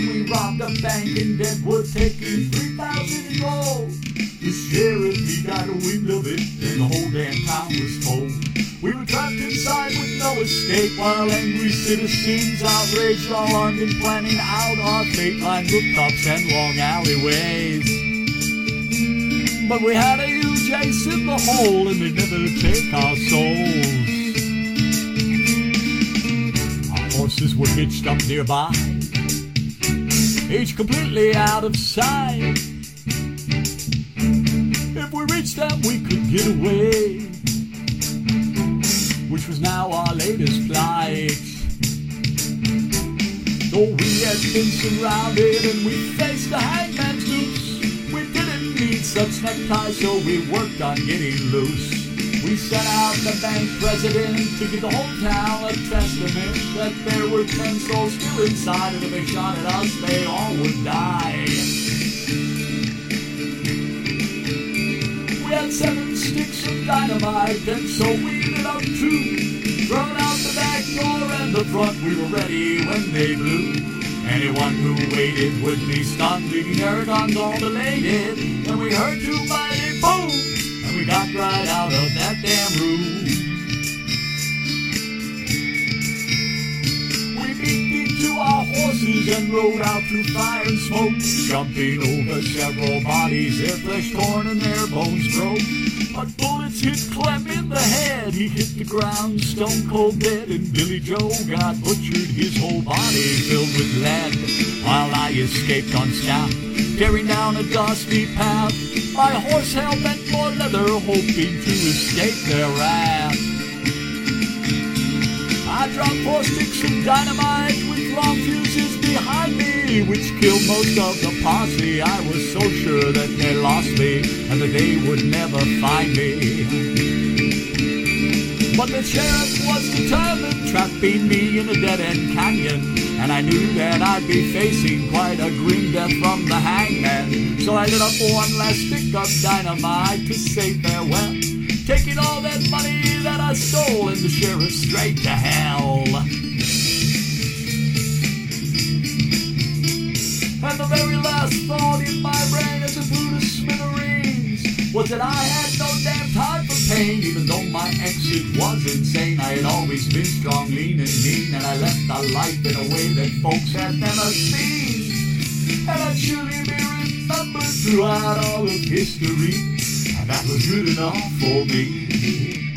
in Deadwood taking 3,000 in gold. The sheriff, he got a wind of it, and the whole damn town was told. We were trapped inside with no escape while angry citizens outraged armed and planning out our fate lined rooftops and long alleyways. But we had a huge ace in the hole and they'd never take our souls. Our horses were hitched up nearby, each completely out of sight. If we reached them, we could get away which was now our latest plight. Though we had been surrounded and we faced the hangman's noose, we didn't need such neckties, so we worked on getting loose. We sent out the bank president to give the whole town a testament that there were ten souls still inside, and if they shot at us, they all would die. We had seven sticks of dynamite, and so we lit up two. Thrown out the back door and the front, we were ready when they blew. Anyone who waited would be stunned, leaving their guns all belated. And we heard two mighty boom, got right out of that damn room. We beat into our horses and rode out through fire and smoke, jumping over several bodies, their flesh torn and their bones broke. But bullets hit Clem in the head. He hit the ground stone cold dead, and Billy Joe got butchered, his whole body filled with lead. Escaped unscathed, tearing down a dusty path, my horse held bent for leather, hoping to escape their wrath. I dropped four sticks of dynamite with long fuses behind me, which killed most of the posse. I was so sure that they lost me and that they would never find me. But the sheriff was determined, trapping me in a dead-end canyon, and I knew that I'd be facing quite a grim death from the hangman. So I lit up one last stick of dynamite to say farewell taking all that money that I stole and the sheriff straight to hell. And the very last thought in my brain as it blew to smithereens was that I had no damn time for pain, though was insane. I had always been strong, lean, and mean, and I left a life in a way that folks had never seen. And I'd surely be remembered throughout all of history and that was good enough for me.